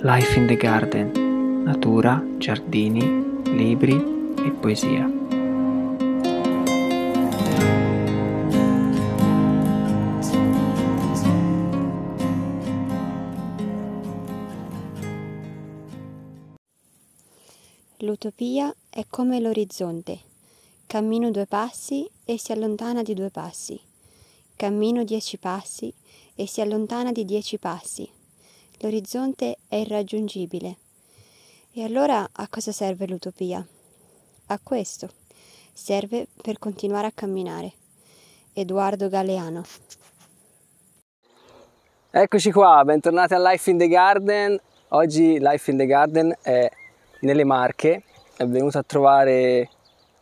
Life in the Garden, natura, giardini, libri e poesia. L'utopia è come l'orizzonte. Cammino due passi e si allontana di due passi. Cammino dieci passi e si allontana di dieci passi. L'orizzonte è irraggiungibile. E allora a cosa serve l'utopia? A questo. Serve per continuare a camminare. Edoardo Galeano. Eccoci qua, bentornati a Life in the Garden. Oggi Life in the Garden è nelle Marche. È venuta a trovare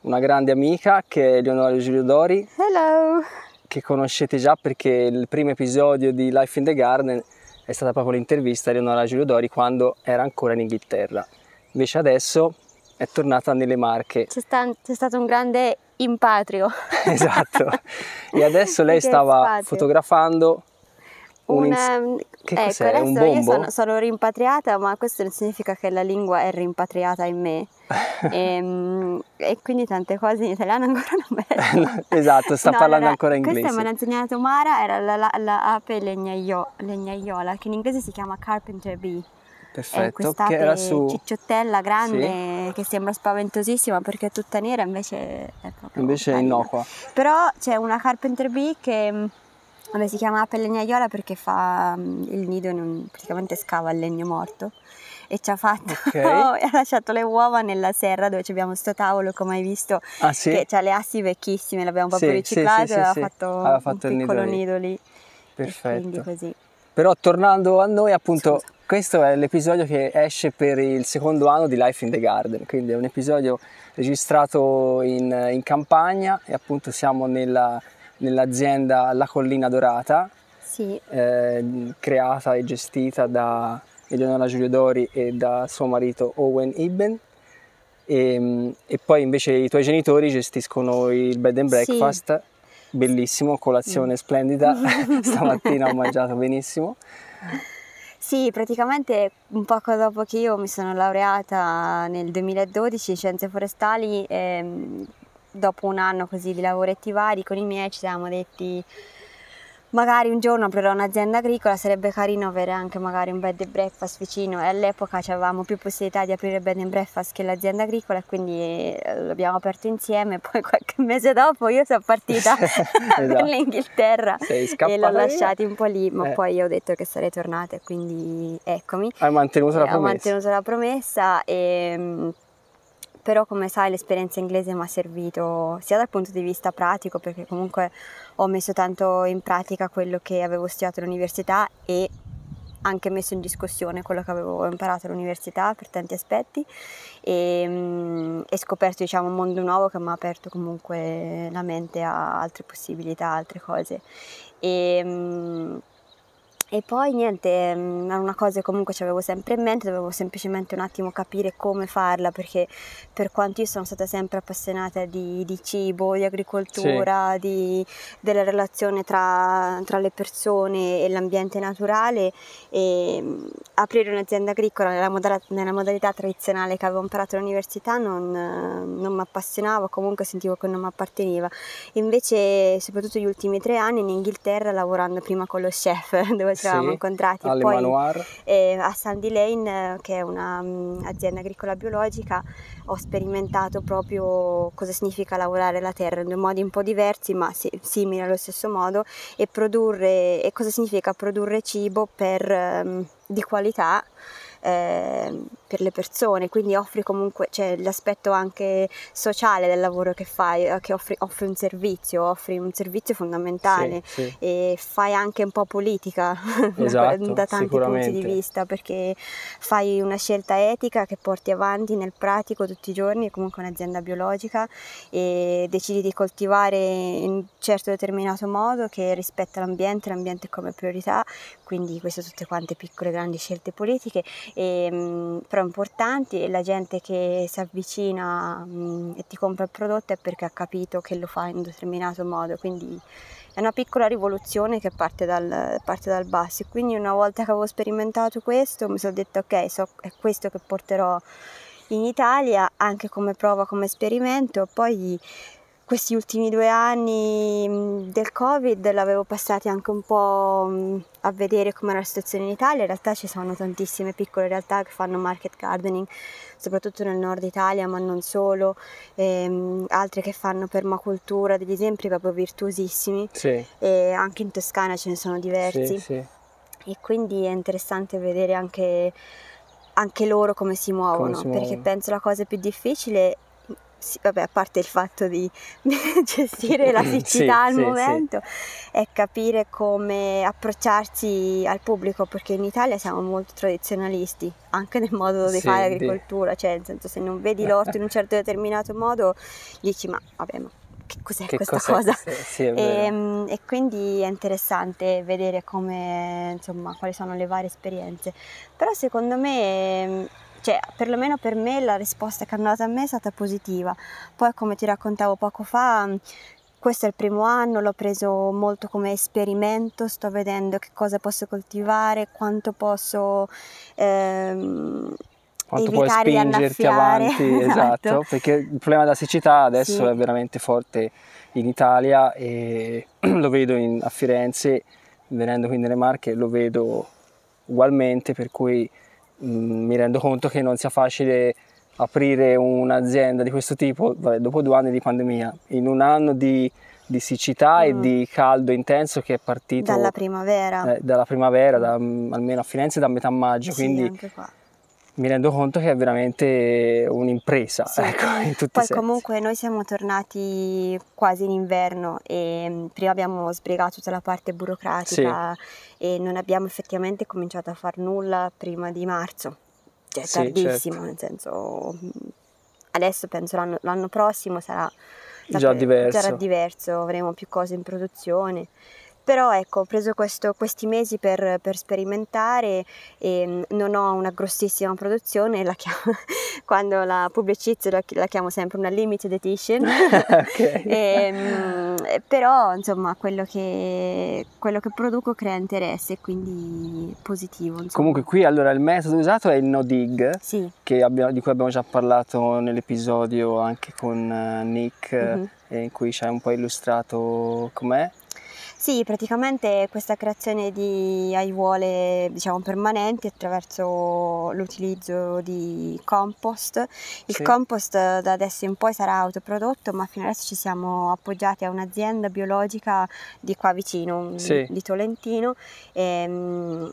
una grande amica che è Leonora Giulio Dori. Hello! Che conoscete già perché il primo episodio di Life in the Garden è stata proprio l'intervista a Leonora Giulio Dori quando era ancora in Inghilterra. Invece adesso è tornata nelle Marche. C'è, sta- c'è stato un grande impatrio. esatto. E adesso lei stava spazio. fotografando un Un, ehm, che ecco, cos'è? Un io bombo? sono, sono rimpatriata, ma questo non significa che la lingua è rimpatriata in me. Ehm, e, quindi tante cose in italiano ancora non me le so. esatto, sta No, parlando allora, ancora Questa inglese. me l'ha insegnato Mara, era la, la, la ape legnaio- legnaiola, che in inglese si chiama carpenter bee. È Perfetto, quest'ape che era su cicciottella grande che sembra spaventosissima perché è tutta nera, invece è proprio invece è innocua. Però c'è una carpenter bee che vabbè, si chiama ape legnaiola perché fa mh, il nido, un- praticamente scava il legno morto e ci ha fatto, Ok. ha lasciato le uova nella serra dove abbiamo sto tavolo come hai visto Ah sì? che ha le assi vecchissime, l'abbiamo proprio Sì, riciclato sì, e sì. fatto, Aveva fatto il un nido piccolo lì. nido lì. Quindi Perfetto. così. Però tornando a noi, appunto, Scusa. questo è l'episodio che esce per il secondo anno di Life in the Garden, quindi è un episodio registrato in, in campagna e appunto siamo nella- nell'azienda La Collina Dorata, Sì, eh, creata e gestita da Eleonora Giulio Dori e da suo marito Owen Ibben. E, e poi invece i tuoi genitori gestiscono il bed and Sì. breakfast, bellissimo, colazione splendida, stamattina ho mangiato benissimo. Sì, praticamente un poco dopo che io mi sono laureata nel 2012 in scienze forestali, ehm, dopo un anno così di lavoretti vari con i miei ci siamo detti magari un giorno aprirò un'azienda agricola, sarebbe carino avere anche magari un bed and breakfast vicino e all'epoca avevamo più possibilità di aprire bed and breakfast che l'azienda agricola e quindi eh, l'abbiamo aperto insieme, poi qualche mese dopo io sono partita per Esatto. l'Inghilterra Sei e l'ho via. lasciati un po' lì, ma Eh. poi io ho detto che sarei tornata e quindi eccomi. Hai mantenuto la E ho promessa. mantenuto la promessa e mm, però come sai l'esperienza inglese mi ha servito sia dal punto di vista pratico perché comunque ho messo tanto in pratica quello che avevo studiato all'università e anche messo in discussione quello che avevo imparato all'università per tanti aspetti. E, mm, e scoperto diciamo un mondo nuovo che mi ha aperto comunque la mente a altre possibilità, altre cose. E, mm, e poi niente, mm, era una cosa che comunque ci avevo sempre in mente, dovevo semplicemente un attimo capire come farla perché per quanto io sono stata sempre appassionata di, di cibo, di agricoltura, di- della relazione tra, tra le persone e l'ambiente naturale, e, mm, aprire un'azienda agricola nella, moda- nella modalità tradizionale che avevo imparato all'università non, non mi appassionava, comunque sentivo che non mi apparteneva. Invece, soprattutto gli ultimi tre anni in Inghilterra, lavorando prima con lo chef, dove ci Sì, eravamo incontrati, e alle poi Manoir. eh, a Sandy Lane, che è un'azienda agricola biologica, ho sperimentato proprio cosa significa lavorare la terra in due modi un po' diversi, ma si- simili allo stesso modo, e produrre e cosa significa produrre cibo per, ehm, di qualità ehm, per le persone, quindi offri comunque c'è l'aspetto anche sociale del lavoro che fai, eh, che offri, offri un servizio, offri un servizio fondamentale Sì, sì. e fai anche un po' politica da- Esatto, da, tanti punti di vista perché fai una scelta etica che porti avanti nel pratico tutti i giorni, è comunque un'azienda biologica e decidi di coltivare in un certo determinato modo che rispetta l'ambiente, l'ambiente come priorità, quindi queste tutte quante piccole grandi scelte politiche e, mh, però importanti e la gente che si avvicina mh, e ti compra il prodotto è perché ha capito che lo fa in un determinato modo, quindi è una piccola rivoluzione che parte dal, parte dal basso. Quindi una volta che avevo sperimentato questo mi sono detto ok, so, è questo che porterò in Italia anche come prova, come esperimento, poi questi ultimi due anni del Covid l'avevo passati anche un po' a vedere com'era la situazione in Italia, in realtà ci sono tantissime piccole realtà che fanno market gardening, soprattutto nel nord Italia, ma non solo, ehm, altre che fanno permacultura, degli esempi proprio virtuosissimi, Sì, e anche in Toscana ce ne sono diversi sì, sì. e quindi è interessante vedere anche, anche loro come si muovono, si perché muovono. penso la cosa più difficile, sì, vabbè, a parte il fatto di gestire la Sì, siccità al sì, sì. momento, è capire come approcciarsi al pubblico, perché in Italia siamo molto tradizionalisti, anche nel modo di Sì, fare agricoltura, cioè nel senso se non vedi l'orto in un certo determinato modo, dici ma vabbè, ma che cos'è Che questa cos'è cosa? Sì, E, mm, e quindi è interessante vedere come, insomma, quali sono le varie esperienze. Però secondo me, mm, cioè, perlomeno per me la risposta che hanno dato a me è stata positiva. Poi come ti raccontavo poco fa, questo è il primo anno, l'ho preso molto come esperimento, sto vedendo che cosa posso coltivare, quanto posso ehm, Quanto puoi spingerti avanti, esatto, perché il problema della siccità adesso Sì. è veramente forte in Italia e lo vedo in- a Firenze, venendo qui nelle Marche, lo vedo ugualmente, per cui mi rendo conto che non sia facile aprire un'azienda di questo tipo vabbè, dopo due anni di pandemia, in un anno di, di siccità e Mm. di caldo intenso che è partito Dalla primavera. eh, dalla primavera, da- almeno a Firenze da metà maggio, Sì, quindi. Mi rendo conto che è veramente un'impresa, Sì. ecco, in tutti Poi comunque noi siamo tornati quasi in inverno e mm, prima abbiamo sbrigato tutta la parte burocratica e non abbiamo effettivamente cominciato a far nulla prima di marzo. Cioè Sì, certo. tardissimo, nel senso mm, adesso penso l'anno, l'anno prossimo sarà Già diverso. sarà diverso, avremo più cose in produzione. Però ecco, ho preso questo- questi mesi per, per sperimentare e mm, non ho una grossissima produzione, la chiamo- quando la pubblicizzo la, la chiamo sempre una limited edition. E, mm, però insomma quello che, quello che produco crea interesse e quindi positivo. Insomma. Comunque qui allora il metodo usato è il no dig, Sì, che abbia- di cui abbiamo già parlato nell'episodio anche con eh, Nick, eh, Mhm. in cui ci hai un po' illustrato com'è. Sì, praticamente questa creazione di aiuole, diciamo, permanenti attraverso l'utilizzo di compost. Il Sì. compost da adesso in poi sarà autoprodotto, ma fino adesso ci siamo appoggiati a un'azienda biologica di qua vicino, Sì. di Tolentino, ehm,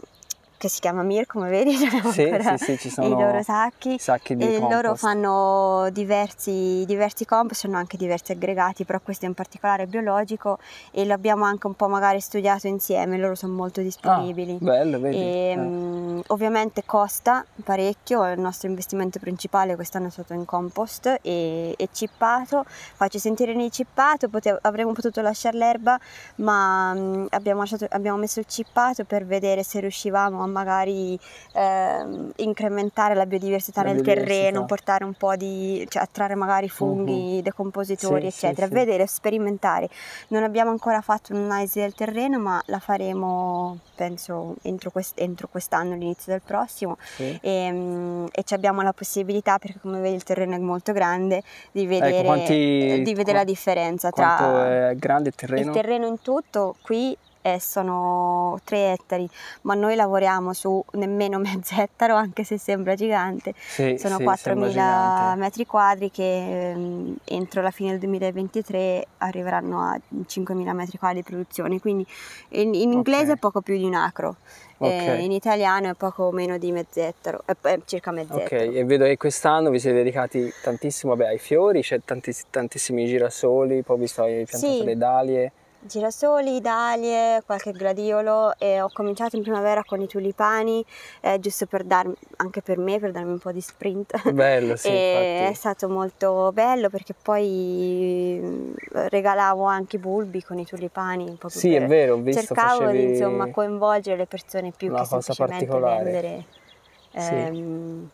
che si chiama Mir, come vedi, Sì, sì, sì, ci i sono loro sacchi. sacchi di E compost. loro fanno diversi, diversi compost, hanno anche diversi aggregati, però questo in particolare è biologico e l'abbiamo anche un po' magari studiato insieme, loro sono molto Ah, disponibili. bello, vedi? E, Eh. mm, ovviamente costa parecchio, il nostro investimento principale quest'anno è stato in compost e, e cippato. Faccio sentire nel cippato, potevo- avremmo potuto lasciare l'erba, ma mm, abbiamo, lasciato- abbiamo messo il cippato per vedere se riuscivamo a magari ehm, incrementare la biodiversità La nel biodiversità. terreno, portare un po' di, cioè attrarre magari funghi, decompositori, Sì, eccetera, sì. vedere, sperimentare. Non abbiamo ancora fatto un'analisi del terreno, ma la faremo, penso, entro, quest- entro quest'anno, all'inizio del prossimo. Sì. E, mm, e ci abbiamo la possibilità, perché come vedi il terreno è molto grande, di vedere, Ecco, quanti- di vedere qua- la differenza tra è grande il terreno? il terreno in tutto qui eh, sono 3 ettari, ma noi lavoriamo su nemmeno mezzettaro, anche se sembra gigante. Sì, Sono sì, 4.000 sembra gigante. metri quadri che ehm, entro la fine del 2023 arriveranno a 5.000 metri quadri di produzione, quindi in, in inglese Ok. è poco più di un acro, eh, Ok. in italiano è poco meno di mezzettaro, eh, eh, circa Ok, mezzettaro. e vedo che quest'anno vi siete dedicati tantissimo vabbè, ai fiori, c'è tantiss- tantissimi girasoli, poi ho visto hai piantato Sì. le dalie. Girasoli, dalie, qualche gladiolo e ho cominciato in primavera con i tulipani, eh, giusto per darmi, anche per me, per darmi un po' di sprint. Bello, sì, e è stato molto bello perché poi regalavo anche i bulbi con i tulipani, un po' più Sì, è vero, ho visto cercavo facevi di insomma coinvolgere le persone più una che semplicemente vendere Sì. Ehm,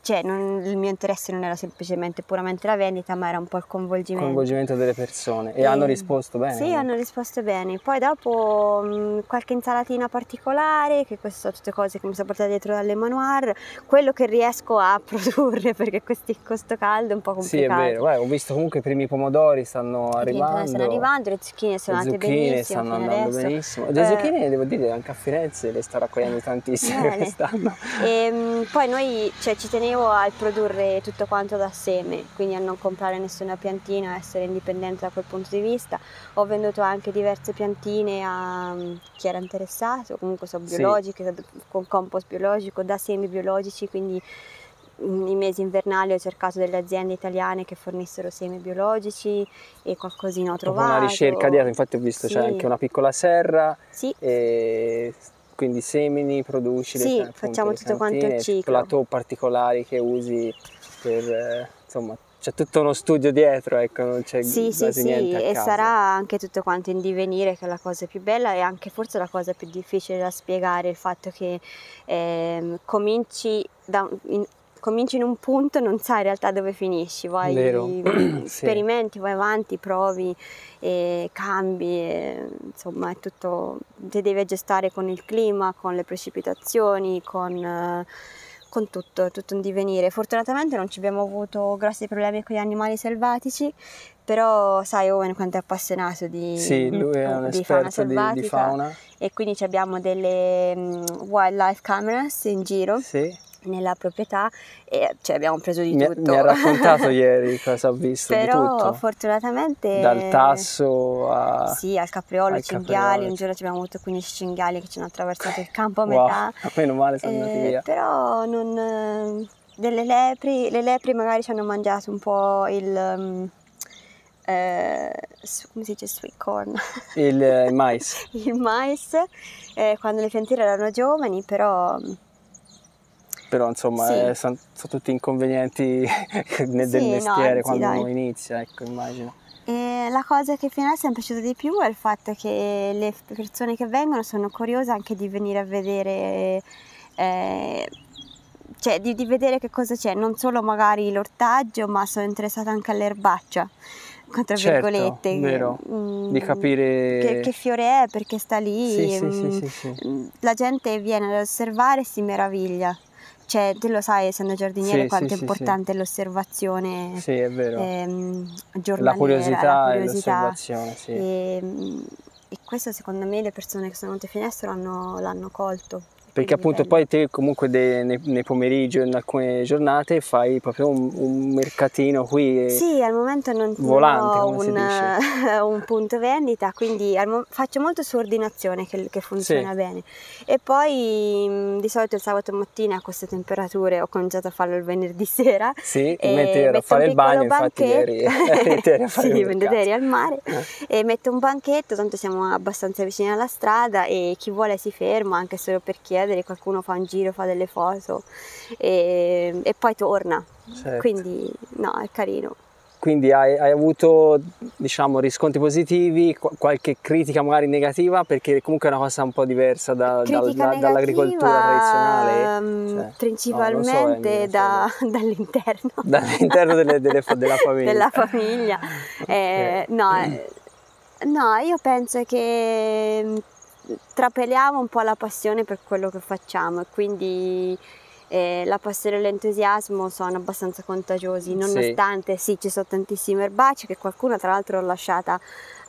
cioè, non- il mio interesse non era semplicemente puramente la vendita, ma era un po' il coinvolgimento. coinvolgimento delle persone e E- hanno risposto bene. Sì, hanno risposto bene. Poi dopo mh, qualche insalatina particolare, che queste sono tutte cose che mi sono portate dietro dall'Emanoir, quello che riesco a produrre, perché questi, questo caldo è un po' Sì, è complicato. vero, Guarda, ho visto comunque i primi pomodori stanno arrivando. stanno arrivando, le zucchine sono le andate zucchine benissimo stanno andando adesso. benissimo. Le Eh, zucchine, devo dire, anche a Firenze le sta raccogliendo tantissime quest'anno. E mh, poi noi, cioè, ci tenevo al produrre tutto quanto da seme, quindi a non comprare nessuna piantina, a essere indipendente da quel punto di vista. Ho venduto anche diverse piantine a mh, chi era interessato, comunque sono Sì. biologiche, con compost biologico, da semi biologici, quindi nei mesi invernali ho cercato delle aziende italiane che fornissero semi biologici e qualcosina ho trovato. una ricerca dietro, infatti ho visto c'è Sì. anche una piccola serra Sì, e quindi semini, produci le Sì, appunto, facciamo le tutto quanto il ciclo. plateau particolari che usi per eh, insomma c'è tutto uno studio dietro, ecco, non c'è Sì, sì, quasi sì, niente a e caso. sarà anche tutto quanto in divenire che è la cosa più bella e anche forse la cosa più difficile da spiegare, il fatto che ehm, cominci, da, in, cominci in un punto e non sai in realtà dove finisci, vai, Vero. Sì. sperimenti, vai avanti, provi, e cambi, e, insomma è tutto, ti devi aggiustare con il clima, con le precipitazioni, con... con tutto, tutto un divenire. Fortunatamente non ci abbiamo avuto grossi problemi con gli animali selvatici, però sai Owen quanto è appassionato di, Sì, lui è un di fauna esperto di, di selvatica fauna. e quindi abbiamo delle mm, wildlife cameras in giro Sì. Nella proprietà e cioè, abbiamo preso di Mi, tutto. mi ha raccontato ieri cosa ha visto però di tutto. fortunatamente Dal tasso a... sì, al capriolo, al cinghiali, un giorno ci abbiamo avuto 15 cinghiali che ci hanno attraversato il campo a Wow, metà. meno male sono andati Eh, via. Però non, eh, delle lepri, le lepri magari ci hanno mangiato un po' il, mm, eh, come si dice, sweet corn, Il, eh, il mais. il mais, eh, quando le piantine erano giovani, però mm, Però insomma Sì. eh, son- sono tutti inconvenienti nel- del Sì, no, mestiere anzi, quando dai. uno inizia, ecco immagino. E la cosa che finora mi è piaciuta di più è il fatto che le persone che vengono sono curiose anche di venire a vedere, eh, cioè di, di vedere che cosa c'è, non solo magari l'ortaggio, ma sono interessata anche all'erbaccia, tra Certo, virgolette. vero. mm, Di capire... che, che fiore è, perché sta lì. Sì, sì, mm, sì, sì, sì. mm, La gente viene ad osservare e si meraviglia. Cioè, te lo sai, essendo giardiniere, Sì, quanto sì, è sì, importante l'osservazione Sì, è vero. ehm, la giornaliera, curiosità la e curiosità. l'osservazione, sì. E, mm, e questo secondo me le persone che sono venute in finestra l'hanno, l'hanno colto. Perché appunto poi te comunque de- nei, nei pomeriggi o in alcune giornate fai proprio un, un mercatino qui. Sì, al momento non, Volante, ho un, un punto vendita, quindi mo- faccio molto su ordinazione che, che funziona Sì. bene. E poi mm, di solito il sabato mattina a queste temperature ho cominciato a farlo il venerdì sera. Sì, e metti ero a fare il bagno, infatti ieri banchetto. eri a fare sì, il mentre mercato. eri al mare Eh. e metto un banchetto, tanto siamo abbastanza vicini alla strada e chi vuole si ferma anche solo per chiedere, qualcuno fa un giro, fa delle foto e, e poi torna. Certo. Quindi no, è carino. Quindi hai, hai avuto diciamo riscontri positivi, qu- qualche critica magari negativa perché comunque è una cosa un po' diversa da- Critica da- dall'agricoltura tradizionale. ehm, Cioè, no, principalmente lo so, da- dall'interno. Dall'interno delle- delle della famiglia. Della famiglia. Eh, no, eh, no, io penso che trapeliamo un po' la passione per quello che facciamo e quindi eh, la passione e l'entusiasmo sono abbastanza contagiosi, Sì. nonostante sì, ci sono tantissime erbacee che qualcuno tra l'altro ho lasciata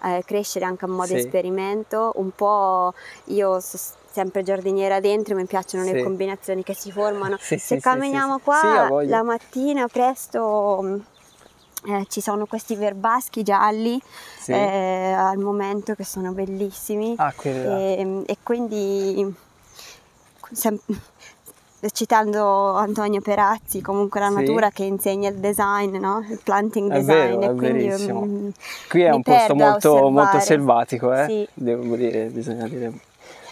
eh, crescere anche a modo Sì. esperimento, un po' io sono sempre giardiniera dentro, mi piacciono le Sì. combinazioni che si formano. Sì, sì, Se sì, camminiamo sì, sì. qua Sì, la mattina presto eh, ci sono questi verbaschi gialli Sì. eh, al momento che sono bellissimi Ah, quelli là. e, e quindi sem- citando Antonio Perazzi comunque la Sì. natura che insegna il design no? il planting design vero, e quindi verissimo. mm, Qui è un posto molto, molto selvatico, eh? Sì. Devo dire, bisogna dire.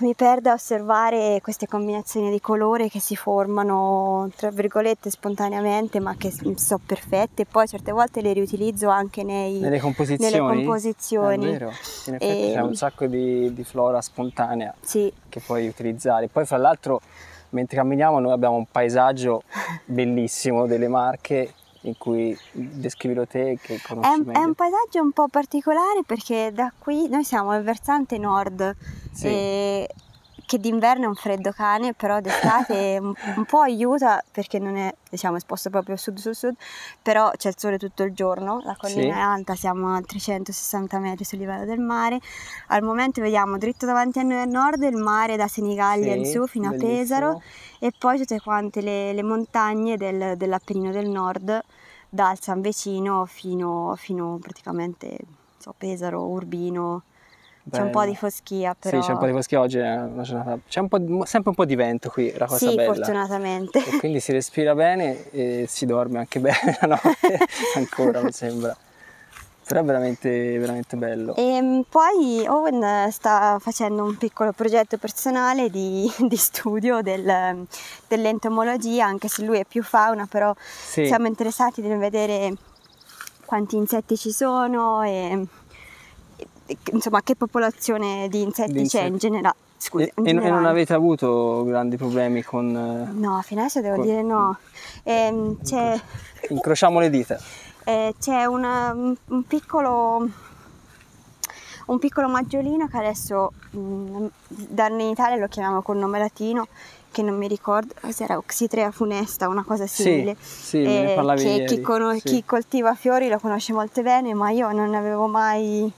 Mi perdo a osservare queste combinazioni di colore che si formano tra virgolette spontaneamente ma che sono perfette e poi certe volte le riutilizzo anche nei, Nelle composizioni? nelle composizioni. È vero, in effetti E- c'è un sacco di, di flora spontanea Sì, che puoi utilizzare. Poi fra l'altro mentre camminiamo noi abbiamo un paesaggio bellissimo delle Marche in cui descrivilo te che conosci È un, è un paesaggio un po' particolare perché da qui noi siamo al versante nord, Sì. e- che d'inverno è un freddo cane, però d'estate un, un po' aiuta perché non è diciamo, esposto proprio sud sul sud, però c'è il sole tutto il giorno, la collina Sì. è alta, siamo a 360 metri sul livello del mare. Al momento vediamo dritto davanti a noi a nord il mare da Senigallia in Sì, su fino a bellissimo. Pesaro e poi tutte quante le, le montagne del- dell'Appennino del Nord, dal San Vecino fino, fino praticamente so, Pesaro, Urbino. C'è un po' Bello. di foschia, però. Sì, c'è un po' di foschia oggi, è una giornata... c'è un sempre un po' di vento qui, la cosa Sì, bella. fortunatamente. E quindi si respira bene e si dorme anche bene la notte, ancora mi sembra. Però è veramente, veramente bello. E mm, poi Owen sta facendo un piccolo progetto personale di, di studio del- dell'entomologia, anche se lui è più fauna, però Sì, siamo interessati nel vedere quanti insetti ci sono e- insomma che popolazione di insetti Di c'è in insetti. generale. Scusa, e, in e non- e non generale. avete avuto grandi problemi con... eh, No, fino adesso devo con- dire no. Ehm, c'è, Incrociamo le dita. eh, c'è una- un, piccolo un piccolo maggiolino che adesso mm, da noi in Italia lo chiamiamo col nome latino che non mi ricordo cos'era Oxitrea funesta una cosa simile Sì, sì, eh, che chi, cono- sì. chi coltiva fiori lo conosce molto bene ma io non avevo mai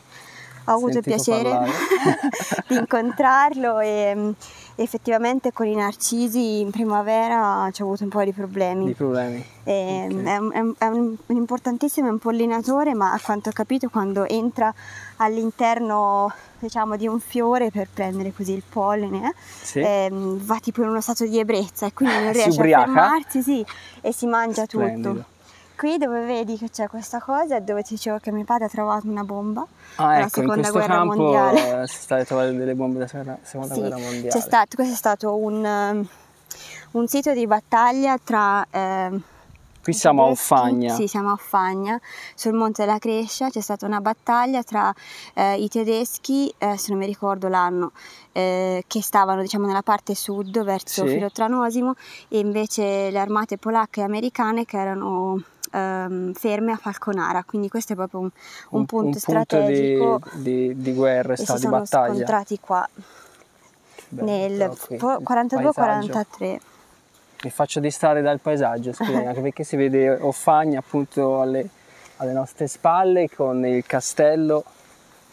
avuto il piacere di incontrarlo e mm, effettivamente con i narcisi in primavera ci ho avuto un po' di problemi Di problemi. e, Ok. È, un, è un- un- importantissimo impollinatore, ma a quanto ho capito quando entra all'interno diciamo, di un fiore per prendere così il polline, Sì. ehm, va tipo in uno stato di ebbrezza e quindi non riesce a fermarsi sì, e si mangia Splendido. tutto. Qui dove vedi che c'è questa cosa è dove ti dicevo che mio padre ha trovato una bomba. Ah, ecco, in seconda questo guerra campo mondiale. eh, si sta a trovare delle bombe della seconda, Sì, guerra mondiale. c'è stato, questo è stato un, um, un sito di battaglia tra... ehm, Qui siamo a Offagna. Sì, siamo a Offagna, sul Monte della Crescia c'è stata una battaglia tra eh, i tedeschi, eh, se non mi ricordo l'anno, eh, che stavano diciamo nella parte sud verso Sì. Filotranosimo e invece le armate polacche e americane che erano ehm, ferme a Falconara, quindi questo è proprio un, un punto strategico di, di, di guerra, e stato di sono battaglia. scontrati qua Bello, nel il 42-43. Mi faccio distrarre dal paesaggio, scusami, anche perché si vede Offagna appunto alle, alle nostre spalle con il castello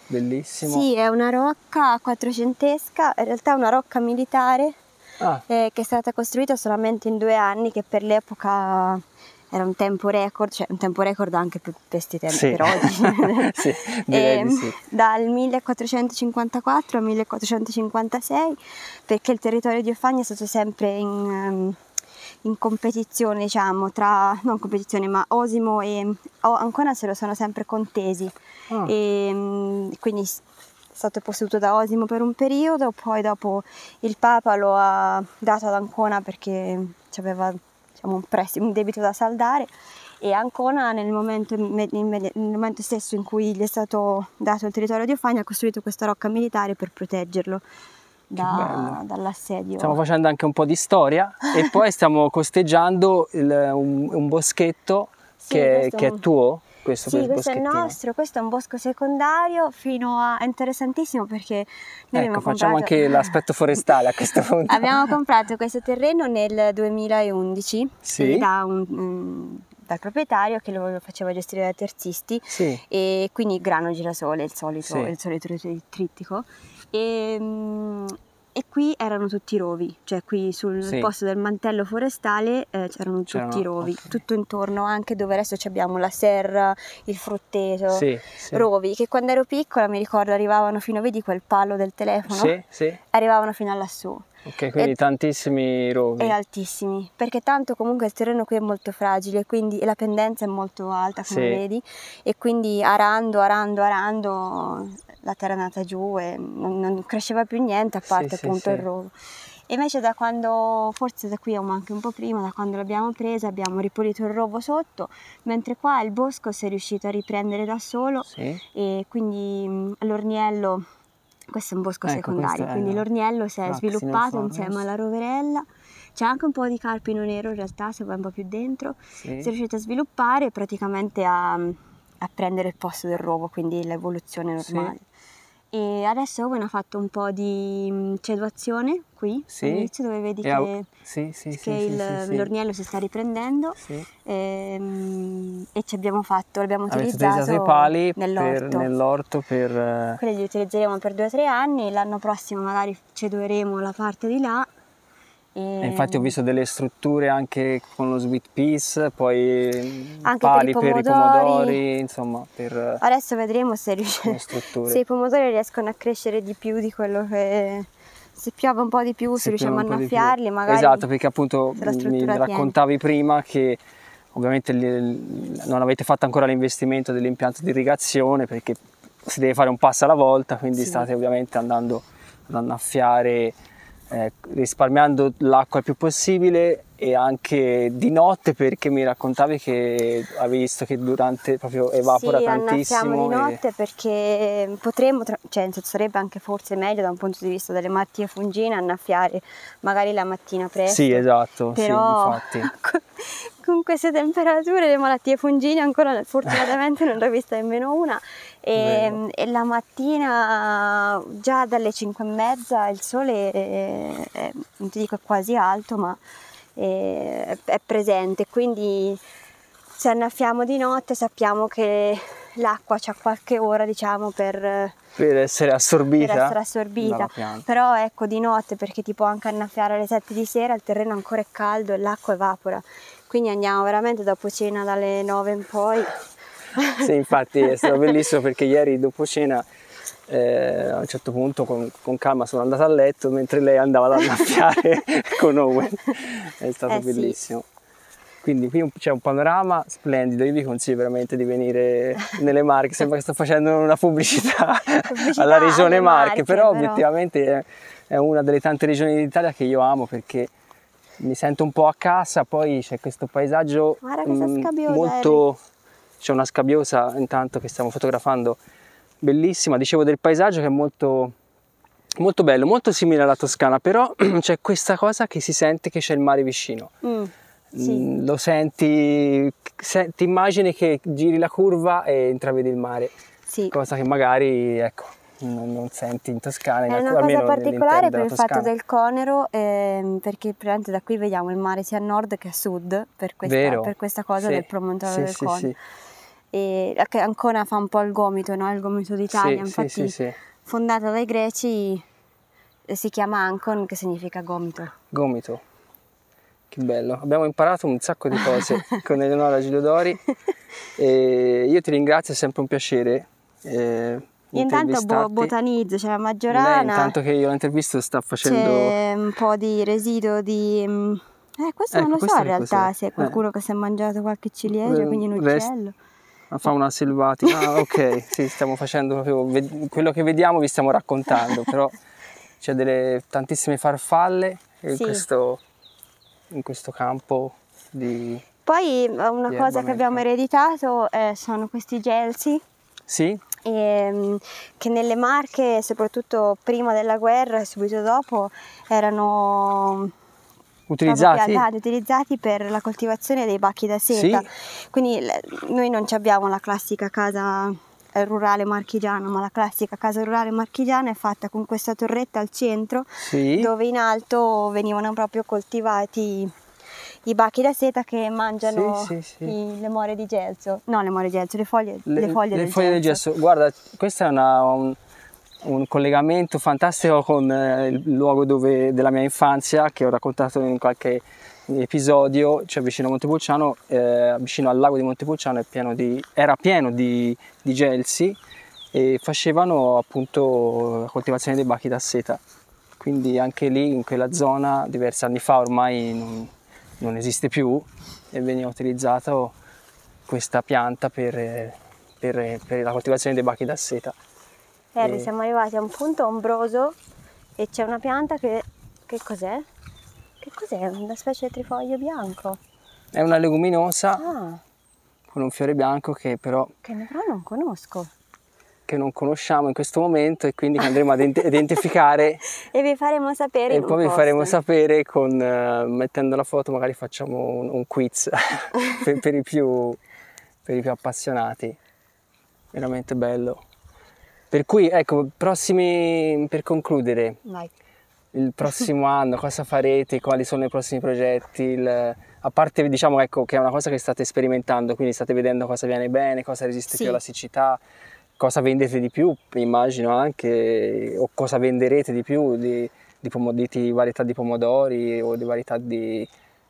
bellissimo. Sì, è una rocca quattrocentesca, in realtà è una rocca militare Ah, eh, che è stata costruita solamente in due anni, che per l'epoca era un tempo record, cioè un tempo record anche per questi tempi, Sì. per oggi. sì, direi Ehm, sì. Dal 1454 al 1456, perché il territorio di Offagna è stato sempre in, ehm, in competizione, diciamo, tra, non competizione, ma Osimo e o- Ancona se lo sono sempre contesi. Ah, E, mm, quindi è stato posseduto da Osimo per un periodo, poi dopo il Papa lo ha dato ad Ancona perché aveva diciamo, un, prestito, un debito da saldare e Ancona nel momento, nel momento stesso in cui gli è stato dato il territorio di Offagna ha costruito questa rocca militare per proteggerlo da- dall'assedio. Stiamo facendo anche un po' di storia e poi stiamo costeggiando il- un, un boschetto Sì, che, questo- che è tuo. Questo, Sì, questo è il nostro, questo è un bosco secondario fino a... è interessantissimo perché noi Ecco, facciamo comprato... anche l'aspetto forestale a questo punto. Abbiamo comprato questo terreno nel 2011 Sì. da un- un- dal proprietario che lo faceva gestire da terzisti Sì, e quindi grano girasole, il solito, Sì. il solito tri- trittico. E, mm, e qui erano tutti rovi, cioè qui sul Sì. posto del mantello forestale eh, c'erano C'erano- tutti rovi, ok. tutto intorno, anche dove adesso abbiamo la serra, il frutteto. sì, sì. Rovi che quando ero piccola mi ricordo arrivavano fino, vedi quel palo del telefono? Sì. Arrivavano fino a lassù Ok, quindi E- tantissimi rovi. e altissimi, perché tanto comunque il terreno qui è molto fragile, quindi la pendenza è molto alta come vedi e quindi arando, arando, arando la terra è andata giù e non, non cresceva più niente a parte sì, appunto sì. il rovo. E invece da quando, forse da qui o anche un po' prima, da quando l'abbiamo presa abbiamo ripulito il rovo sotto, mentre qua il bosco si è riuscito a riprendere da solo Sì. e quindi l'orniello, questo è un bosco Ecco, secondario, quindi la- l'orniello si è sviluppato insieme alla roverella c'è anche un po' di carpino nero in realtà se vai un po' più dentro, Sì. si è riusciti a sviluppare praticamente a, a prendere il posto del rovo, quindi l'evoluzione Sì. E adesso Owen ha fatto un po' di mm, ceduazione qui, Sì. all'inizio dove vedi E che, sì, sì, che il- l'orniello si sta riprendendo sì. ehm, e ci abbiamo fatto, l'abbiamo utilizzato utilizzato i pali per- nell'orto. nell'orto per... eh, Quelli li utilizzeremo per 2-3 anni, l'anno prossimo magari cedueremo la parte di là. E infatti ho visto delle strutture anche con lo sweet peas, poi Anche pali per i per i pomodori. insomma, per Adesso vedremo se, strutture. se i pomodori riescono a crescere di più di quello che... Se piove un po' di più, se, Se riusciamo a annaffiarli, magari... Esatto, perché appunto mi raccontavi prima che ovviamente non avete fatto ancora l'investimento dell'impianto di irrigazione perché si deve fare un passo alla volta, quindi Sì. state ovviamente andando ad annaffiare eh, risparmiando l'acqua il più possibile e anche di notte perché mi raccontavi che hai visto che durante proprio evapora sì, tantissimo annaffiamo di e- notte perché potremmo, tra- cioè sarebbe anche forse meglio da un punto di vista delle malattie fungine annaffiare magari la mattina presto. sì esatto sì, Però infatti con, con queste temperature le malattie fungine ancora fortunatamente non ne ho vista nemmeno una e, Vero. e la mattina già dalle 5 e mezza il sole è, è- non ti dico è quasi alto ma è, è presente quindi se annaffiamo di notte sappiamo che l'acqua c'ha qualche ora diciamo per per essere assorbita per essere assorbita. Però ecco di notte perché ti può anche annaffiare alle 7 di sera, il terreno ancora è caldo e l'acqua evapora. Quindi andiamo veramente dopo cena dalle 9 in poi. Sì, infatti è stato bellissimo perché ieri dopo cena eh, a un certo punto con, con calma sono andato a letto mentre lei andava ad annaffiare con Owen. È stato Eh sì. bellissimo. Quindi qui c'è un panorama splendido, io vi consiglio veramente di venire nelle Marche, sembra che sto facendo una pubblicità, Pubblicità alla regione Marche, Marche, però, però. obiettivamente è, è una delle tante regioni d'Italia che io amo perché mi sento un po' a casa, poi c'è questo paesaggio Guarda questa mm, molto... C'è una scabbiosa intanto che stiamo fotografando, bellissima, dicevo del paesaggio che è molto, molto bello, molto simile alla Toscana, però c'è questa cosa che si sente che c'è il mare vicino. Mm, sì. Mm, Lo senti, se- ti immagini che giri la curva e intravedi il mare, sì. cosa che magari ecco, non, non senti in Toscana, È una cosa particolare per il fatto del Conero, ehm, perché praticamente da qui vediamo il mare sia a nord che a sud, per questa, per questa cosa Sì, del promontorio sì, del sì, Conero. E che Ancona fa un po' il gomito, no? il gomito d'Italia, Sì, infatti sì, sì. fondata dai greci eh, si chiama Ancon che significa gomito. Gomito. Che bello, abbiamo imparato un sacco di cose con Eleonora Giliodori e io ti ringrazio, è sempre un piacere. Eh, intanto bo- botanizzo, c'è la Lei, maggiorana, intanto che io la intervisto sta facendo... c'è un po' di residuo di... mm, Eh, questo non Ecco, lo so in realtà se è Eh. qualcuno che si è mangiato qualche ciliegia, Eh, quindi un rest- uccello. La fauna selvatica. Ah, ok, sì, stiamo facendo proprio quello che vediamo, vi stiamo raccontando, però c'è delle tantissime farfalle in, Sì. questo, in questo campo di... Poi eh, una Di cosa che abbiamo ereditato eh, sono questi gelsi Sì? ehm, che nelle Marche, soprattutto prima della guerra e subito dopo, erano Utilizzati? piantati, utilizzati per la coltivazione dei bacchi da seta. Quindi l- noi non abbiamo la classica casa eh, rurale marchigiana, ma la classica casa rurale marchigiana è fatta con questa torretta al centro Sì. dove in alto venivano proprio coltivati i bachi da seta che mangiano Sì, sì, sì. i- le more di gelso, no le more di gelso, le foglie, le, Le, foglie, le del, foglie del gelso. gesso. Guarda, questo è una- un, un collegamento fantastico con eh, il luogo dove- della mia infanzia che ho raccontato in qualche episodio, cioè vicino a Montepulciano, eh, vicino al lago di Montepulciano pieno di- era pieno di, di gelsi e facevano appunto la coltivazione dei bachi da seta. Quindi anche lì, in quella zona, diversi anni fa ormai non, non esiste più e veniva utilizzata questa pianta per, per- per la coltivazione dei bachi da seta. Harry, E- siamo arrivati a un punto ombroso e c'è una pianta che... che cos'è? Che cos'è? Una specie di trifoglio bianco. È una leguminosa Ah, con un fiore bianco che però che però non conosco. che non conosciamo in questo momento e quindi andremo ad identificare e vi faremo sapere e poi vi faremo sapere con uh, mettendo la foto magari facciamo un, un quiz per, per, i più, per i più appassionati veramente bello per cui ecco prossimi per concludere Vai. il prossimo anno cosa farete quali sono i prossimi progetti il, a parte diciamo ecco che è una cosa che state sperimentando quindi state vedendo cosa viene bene cosa resiste sì. più alla siccità cosa vendete di più, immagino anche, o cosa venderete di più di, di, pom- di varietà di pomodori o di varietà di,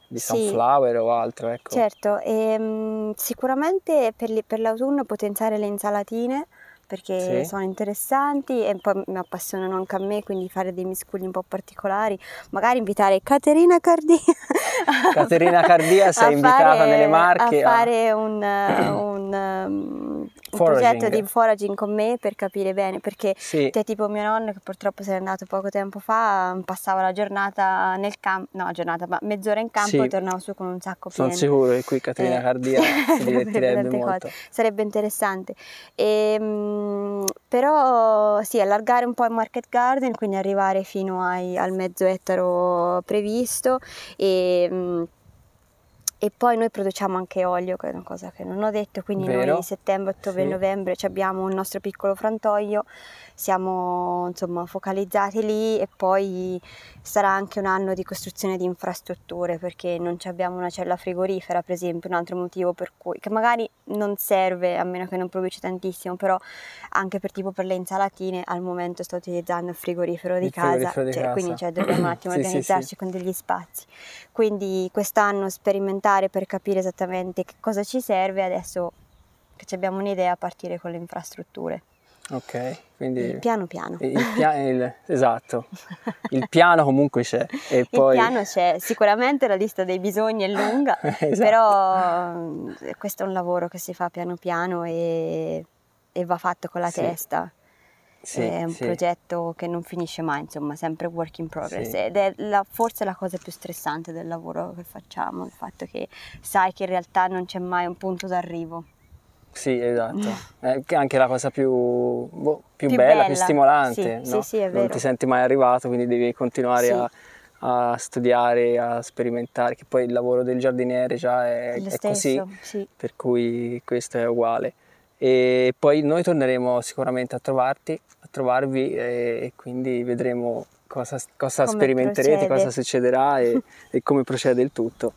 di sunflower sì, o altro. Ecco. Certo, e, um, sicuramente per, per l'autunno potenziare le insalatine perché sì. sono interessanti e poi mi appassionano anche a me, quindi fare dei miscugli un po' particolari, magari invitare Caterina Cardia. Caterina Cardia sei invitata fare, nelle Marche a fare un, un, um, un progetto di foraging con me per capire bene, perché sì. te tipo mio nonno che purtroppo se n'è andato poco tempo fa, passava la giornata nel campo, no giornata, ma mezz'ora in campo sì. e tornava su con un sacco pieno. Sono sicuro che qui Caterina eh. Cardia si divertirebbe molto. Cose. Sarebbe interessante. E, ehm, però sì, allargare un po' il market garden, quindi arrivare fino ai, al mezzo ettaro previsto e mm, e poi noi produciamo anche olio, che è una cosa che non ho detto, quindi Vero? noi settembre, ottobre Sì. novembre abbiamo il nostro piccolo frantoio, siamo insomma focalizzati lì e poi sarà anche un anno di costruzione di infrastrutture perché non abbiamo una cella frigorifera, per esempio, un altro motivo per cui, che magari non serve a meno che non produce tantissimo, però anche per tipo per le insalatine al momento sto utilizzando il frigorifero di Il casa, frigorifero di cioè, casa. quindi cioè, dobbiamo un attimo Sì, sì, organizzarci sì. con degli spazi. Quindi quest'anno sperimentare per capire esattamente che cosa ci serve, adesso che ci abbiamo un'idea partire con le infrastrutture. Ok, quindi Piano piano. il pia- il- esatto, il piano comunque c'è e Il poi piano c'è, sicuramente la lista dei bisogni è lunga, Esatto. però eh, questo è un lavoro che si fa piano piano e, e va fatto con la Sì. testa. Sì, è un sì. progetto che non finisce mai, insomma, sempre work in progress. Sì. Ed è la- forse la cosa più stressante del lavoro che facciamo, il fatto che sai che in realtà non c'è mai un punto d'arrivo. Sì, esatto. È che anche la cosa più, boh, più Più bella, più bella. stimolante, Sì, no? sì, sì, è Non vero. ti senti mai arrivato, quindi devi continuare Sì. a, a studiare, a sperimentare, che poi il lavoro del giardiniere già è, è così, sì. per cui questo è uguale. E poi noi torneremo sicuramente a trovarti, a trovarvi e, quindi vedremo cosa, cosa sperimenterete, procede. cosa succederà e, e come procede il tutto.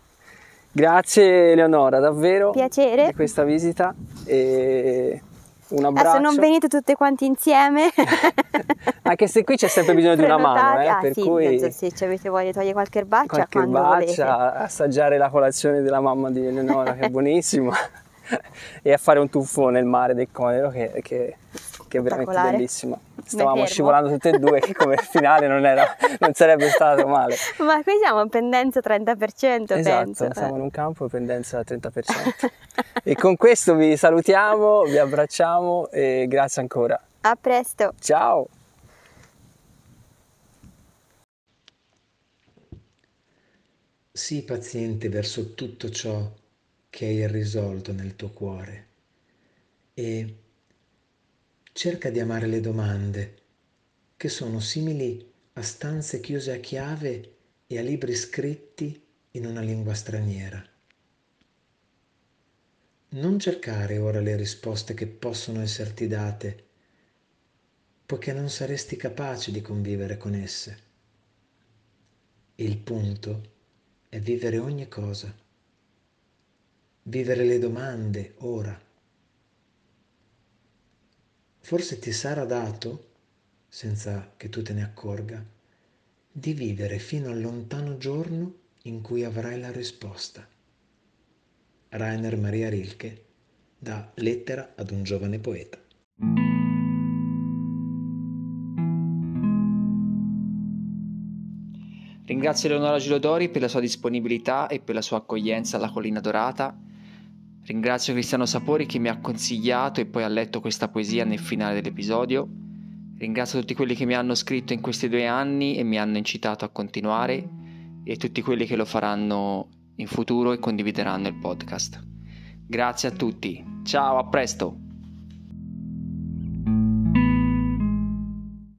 Grazie Eleonora, davvero Piacere. di questa visita e un abbraccio. Adesso non venite tutte quanti insieme. Anche se qui c'è sempre bisogno di una mano, Prenotate. eh, ah, per sì, cui sì, ci avete voglia di togliere qualche erbaccia qualche quando volete. assaggiare la colazione della mamma di Eleonora che è buonissima e a fare un tuffo nel mare del Conero che, che- che è veramente bellissima. Stavamo scivolando tutte e due che come finale non, era- non sarebbe stato male. Ma qui siamo in pendenza 30%, Esatto, penso. siamo eh. in un campo pendenza al 30%. e con questo vi salutiamo, vi abbracciamo e grazie ancora. A presto. Ciao! Sii paziente verso tutto ciò che è irrisolto nel tuo cuore e cerca di amare le domande che sono simili a stanze chiuse a chiave e a libri scritti in una lingua straniera. Non cercare ora le risposte che possono esserti date, poiché non saresti capace di convivere con esse. Il punto è vivere ogni cosa, vivere le domande ora. Forse ti sarà dato, senza che tu te ne accorga, di vivere fino al lontano giorno in cui avrai la risposta. Rainer Maria Rilke da Lettera ad un giovane poeta. Ringrazio Eleonora Gilodori per la sua disponibilità e per la sua accoglienza alla Collina Dorata. Ringrazio Cristiano Sapori che mi ha consigliato e poi ha letto questa poesia nel finale dell'episodio. Ringrazio tutti quelli che mi hanno scritto in questi due anni e mi hanno incitato a continuare e tutti quelli che lo faranno in futuro e condivideranno il podcast. Grazie a tutti, ciao, a presto!